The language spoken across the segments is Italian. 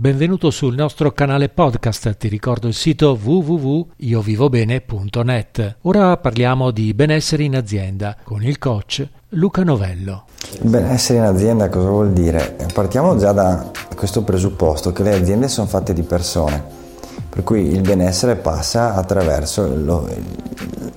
Benvenuto sul nostro canale podcast, ti ricordo il sito www.iovivobene.net. Ora parliamo di benessere in azienda con il coach Luca Novello. Benessere in azienda cosa vuol dire? Partiamo già da questo presupposto che le aziende sono fatte di persone, per cui il benessere passa attraverso lo,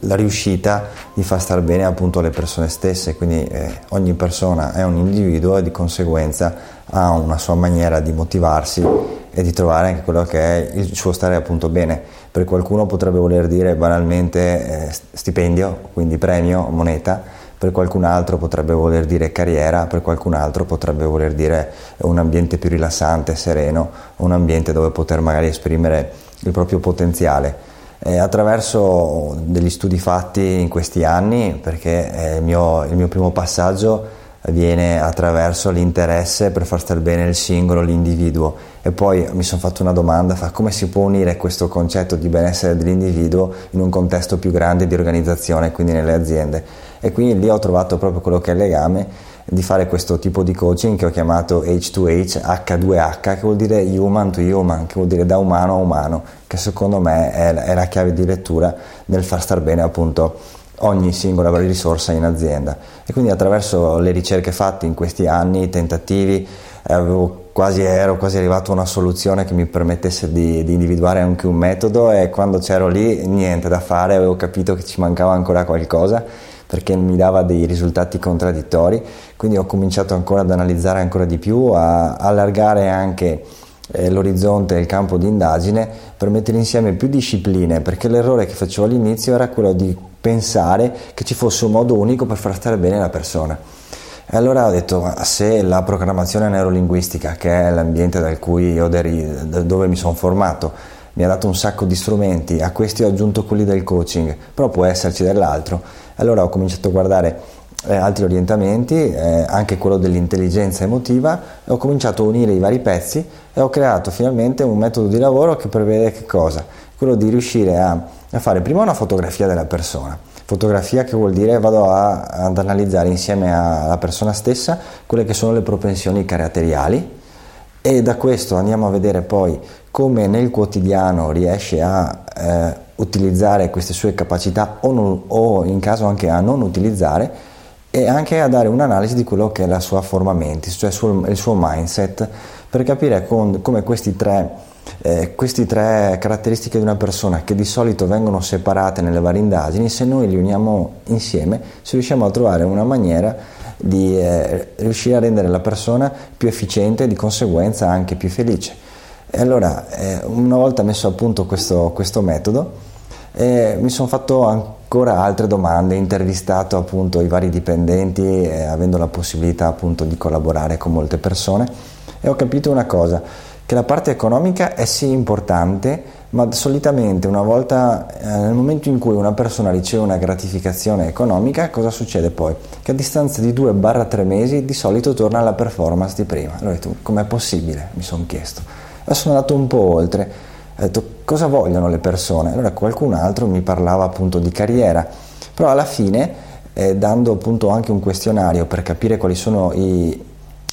la riuscita di far stare bene appunto le persone stesse, quindi eh, ogni persona è un individuo e di conseguenza ha una sua maniera di motivarsi e di trovare anche quello che è il suo stare appunto bene. Per qualcuno potrebbe voler dire banalmente eh, stipendio, quindi premio, moneta, per qualcun altro potrebbe voler dire carriera, per qualcun altro potrebbe voler dire un ambiente più rilassante, sereno, un ambiente dove poter magari esprimere il proprio potenziale. Eh, attraverso degli studi fatti in questi anni, perché eh, il, mio, il mio primo passaggio avviene attraverso l'interesse per far stare bene il singolo, l'individuo. E poi mi sono fatto una domanda, fa come si può unire questo concetto di benessere dell'individuo in un contesto più grande di organizzazione, quindi nelle aziende? E quindi lì ho trovato proprio quello che è il legame di fare questo tipo di coaching che ho chiamato H2H, H2H, che vuol dire human to human, che vuol dire da umano a umano, che secondo me è, è la chiave di lettura nel far star bene appunto ogni singola risorsa in azienda. E quindi attraverso le ricerche fatte in questi anni, i tentativi, quasi, ero quasi arrivato a una soluzione che mi permettesse di, di, individuare anche un metodo e quando c'ero lì niente da fare, avevo capito che ci mancava ancora qualcosa perché mi dava dei risultati contraddittori, quindi ho cominciato ancora ad analizzare ancora di più, a allargare anche eh, l'orizzonte e il campo di indagine per mettere insieme più discipline, perché l'errore che facevo all'inizio era quello di pensare che ci fosse un modo unico per far stare bene la persona. E allora ho detto, se la programmazione neurolinguistica, che è l'ambiente deri- dove mi sono formato, mi ha dato un sacco di strumenti, a questi ho aggiunto quelli del coaching, però può esserci dell'altro, allora ho cominciato a guardare eh, altri orientamenti, eh, anche quello dell'intelligenza emotiva, e ho cominciato a unire i vari pezzi e ho creato finalmente un metodo di lavoro che prevede che cosa? Quello di riuscire a a fare prima una fotografia della persona. Fotografia che vuol dire vado a, ad analizzare insieme alla persona stessa quelle che sono le propensioni caratteriali e da questo andiamo a vedere poi come nel quotidiano riesce a eh, utilizzare queste sue capacità o, non, o, in caso anche a non utilizzare e anche a dare un'analisi di quello che è la sua forma mentis, cioè il suo mindset, per capire con, come questi tre eh, queste tre caratteristiche di una persona che di solito vengono separate nelle varie indagini, se noi li uniamo insieme, se riusciamo a trovare una maniera di eh, riuscire a rendere la persona più efficiente e di conseguenza anche più felice. E allora, eh, una volta messo a punto questo, questo metodo, eh, mi sono fatto ancora altre domande, intervistato appunto i vari dipendenti, eh, avendo la possibilità appunto di collaborare con molte persone e ho capito una cosa che la parte economica è sì importante, ma solitamente una volta eh, nel momento in cui una persona riceve una gratificazione economica, cosa succede poi? Che a distanza di 2-3 mesi di solito torna alla performance di prima. Allora com'è possibile? Mi sono chiesto. Adesso sono andato un po' oltre, ho detto, cosa vogliono le persone? Allora qualcun altro mi parlava appunto di carriera, però alla fine, eh, dando appunto anche un questionario per capire quali sono i,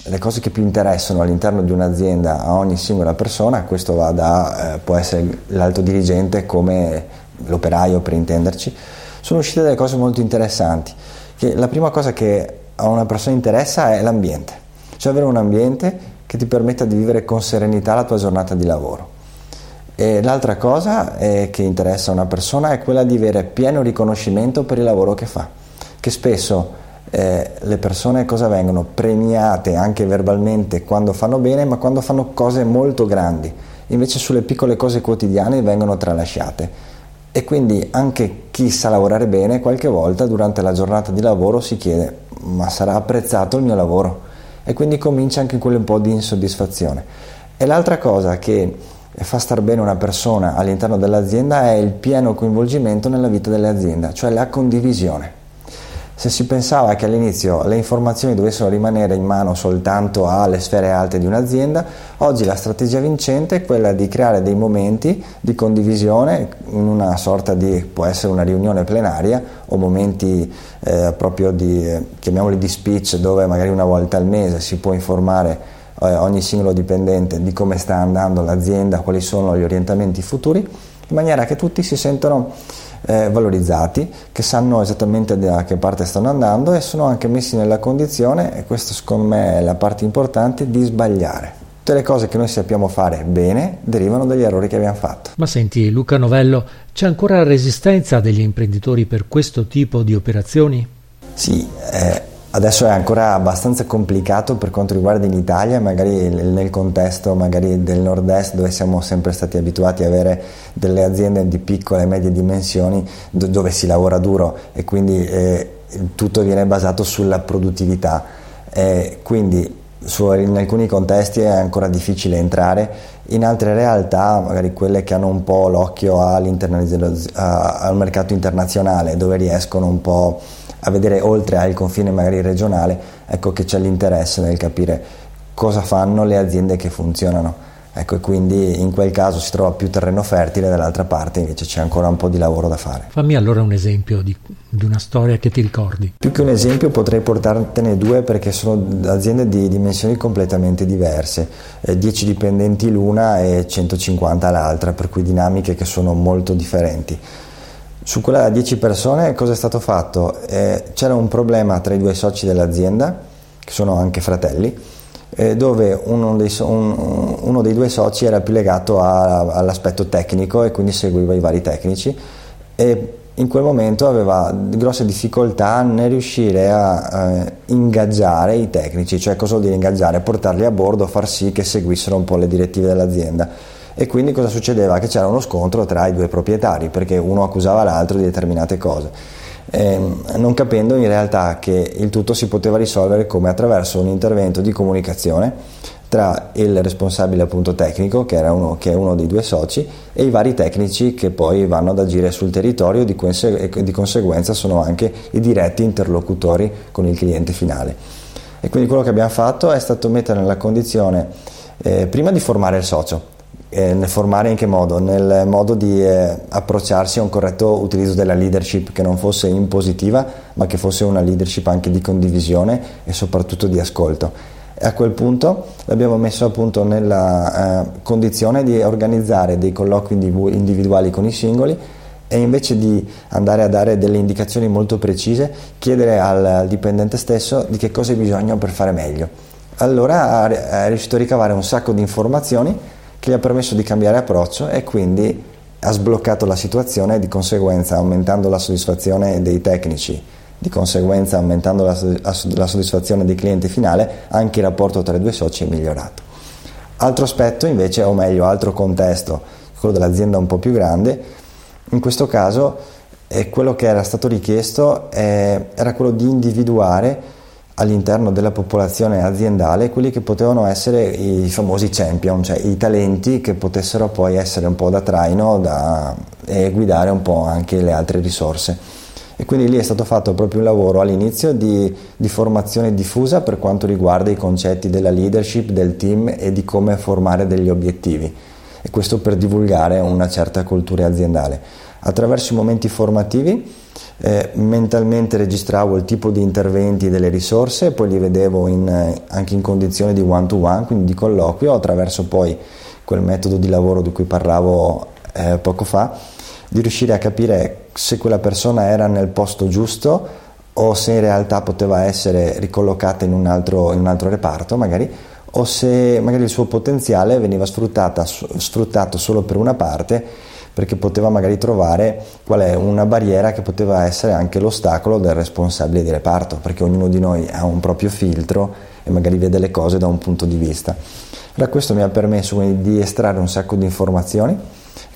le cose che più interessano all'interno di un'azienda a ogni singola persona, questo va da, eh, può essere l'alto dirigente come l'operaio per intenderci, sono uscite delle cose molto interessanti. Che la prima cosa che a una persona interessa è l'ambiente, cioè avere un ambiente che ti permetta di vivere con serenità la tua giornata di lavoro. E l'altra cosa che interessa a una persona è quella di avere pieno riconoscimento per il lavoro che fa, che spesso eh, le persone cosa vengono premiate anche verbalmente quando fanno bene, ma quando fanno cose molto grandi, invece sulle piccole cose quotidiane vengono tralasciate. E quindi anche chi sa lavorare bene qualche volta durante la giornata di lavoro si chiede ma sarà apprezzato il mio lavoro? E quindi comincia anche quello un po' di insoddisfazione. E l'altra cosa che fa star bene una persona all'interno dell'azienda è il pieno coinvolgimento nella vita dell'azienda, cioè la condivisione. Se si pensava che all'inizio le informazioni dovessero rimanere in mano soltanto alle sfere alte di un'azienda, oggi la strategia vincente è quella di creare dei momenti di condivisione in una sorta di, può essere una riunione plenaria o momenti eh, proprio di, chiamiamoli di speech, dove magari una volta al mese si può informare eh, ogni singolo dipendente di come sta andando l'azienda, quali sono gli orientamenti futuri, in maniera che tutti si sentono eh, valorizzati, che sanno esattamente da che parte stanno andando e sono anche messi nella condizione, e questo secondo me è la parte importante, di sbagliare. Tutte le cose che noi sappiamo fare bene derivano dagli errori che abbiamo fatto. Ma senti, Luca Novello, c'è ancora resistenza degli imprenditori per questo tipo di operazioni? Sì, eh, Adesso è ancora abbastanza complicato per quanto riguarda in Italia, magari nel contesto magari del nord-est dove siamo sempre stati abituati ad avere delle aziende di piccole e medie dimensioni dove si lavora duro e quindi eh, tutto viene basato sulla produttività. Eh, quindi su, in alcuni contesti è ancora difficile entrare, in altre realtà, magari quelle che hanno un po' l'occhio al mercato internazionale, dove riescono un po' a vedere oltre al confine magari regionale, ecco che c'è l'interesse nel capire cosa fanno le aziende che funzionano. Ecco, e quindi in quel caso si trova più terreno fertile, dall'altra parte invece c'è ancora un po' di lavoro da fare. Fammi allora un esempio di, di una storia che ti ricordi. Più che un esempio potrei portartene due perché sono aziende di dimensioni completamente diverse, eh, 10 dipendenti l'una e 150 l'altra, per cui dinamiche che sono molto differenti. Su quella da 10 persone cosa è stato fatto? Eh, c'era un problema tra i due soci dell'azienda, che sono anche fratelli, eh, dove uno dei, un, uno dei, due soci era più legato a, all'aspetto tecnico e quindi seguiva i vari tecnici e in quel momento aveva grosse difficoltà nel riuscire a eh, ingaggiare i tecnici, cioè cosa vuol dire ingaggiare? Portarli a bordo, far sì che seguissero un po' le direttive dell'azienda e quindi cosa succedeva? Che c'era uno scontro tra i due proprietari perché uno accusava l'altro di determinate cose. Eh, non capendo in realtà che il tutto si poteva risolvere come attraverso un intervento di comunicazione tra il responsabile appunto tecnico, che, uno, che, è uno dei due soci, e i vari tecnici che poi vanno ad agire sul territorio di e di conseguenza sono anche i diretti interlocutori con il cliente finale. E quindi quello che abbiamo fatto è stato mettere nella condizione eh, prima di formare il socio, eh, nel formare in che modo? Nel modo di eh, approcciarsi a un corretto utilizzo della leadership che non fosse impositiva ma che fosse una leadership anche di condivisione e soprattutto di ascolto. E a quel punto l'abbiamo messo appunto nella eh, condizione di organizzare dei colloqui individuali con i singoli e invece di andare a dare delle indicazioni molto precise chiedere al, al dipendente stesso di che cosa hai bisogno per fare meglio. Allora è riuscito a ricavare un sacco di informazioni che gli ha permesso di cambiare approccio e quindi ha sbloccato la situazione di conseguenza aumentando la soddisfazione dei tecnici, di conseguenza aumentando la, la soddisfazione del cliente finale, anche il rapporto tra i due soci è migliorato. Altro aspetto invece, o meglio altro contesto, quello dell'azienda un po' più grande, in questo caso eh, quello che era stato richiesto eh, era quello di individuare all'interno della popolazione aziendale quelli che potevano essere i famosi champion, cioè i talenti che potessero poi essere un po' da traino da, e guidare un po' anche le altre risorse. E quindi lì è stato fatto proprio un lavoro all'inizio di, di formazione diffusa per quanto riguarda i concetti della leadership, del team e di come formare degli obiettivi. E questo per divulgare una certa cultura aziendale. Attraverso i momenti formativi eh, mentalmente registravo il tipo di interventi delle risorse e poi li vedevo in, eh, anche in condizioni di one to one, quindi di colloquio, attraverso poi quel metodo di lavoro di cui parlavo eh, poco fa, di riuscire a capire se quella persona era nel posto giusto o se in realtà poteva essere ricollocata in un altro, in un altro reparto magari o se magari il suo potenziale veniva sfruttato solo per una parte perché poteva magari trovare qual è una barriera che poteva essere anche l'ostacolo del responsabile di reparto, perché ognuno di noi ha un proprio filtro e magari vede le cose da un punto di vista. Allora questo mi ha permesso di estrarre un sacco di informazioni,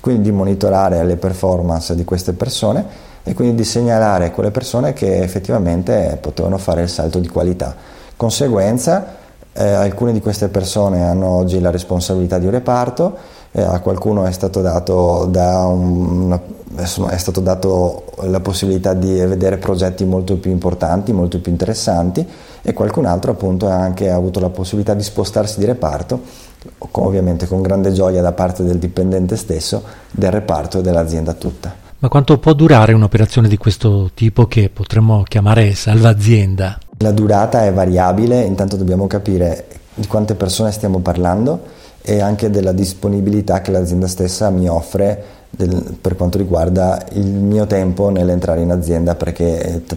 quindi di monitorare le performance di queste persone e quindi di segnalare quelle persone che effettivamente potevano fare il salto di qualità. Conseguenza, eh, alcune di queste persone hanno oggi la responsabilità di un reparto, eh, a qualcuno è stato, dato un, è stato dato la possibilità di vedere progetti molto più importanti, molto più interessanti e qualcun altro appunto ha anche avuto la possibilità di spostarsi di reparto, ovviamente con grande gioia da parte del dipendente stesso, del reparto e dell'azienda tutta. Ma quanto può durare un'operazione di questo tipo che potremmo chiamare salva azienda? La durata è variabile, intanto dobbiamo capire di quante persone stiamo parlando e anche della disponibilità che l'azienda stessa mi offre del, per quanto riguarda il mio tempo nell'entrare in azienda perché t-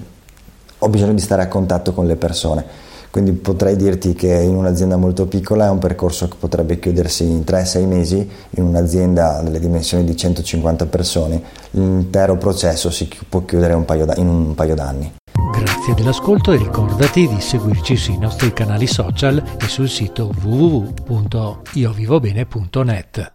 ho bisogno di stare a contatto con le persone. Quindi potrei dirti che in un'azienda molto piccola è un percorso che potrebbe chiudersi in 3-6 mesi, in un'azienda delle dimensioni di 150 persone l'intero processo si può chiudere un in un paio d'anni. Grazie dell'ascolto e ricordati di seguirci sui nostri canali social e sul sito www.iovivobene.net.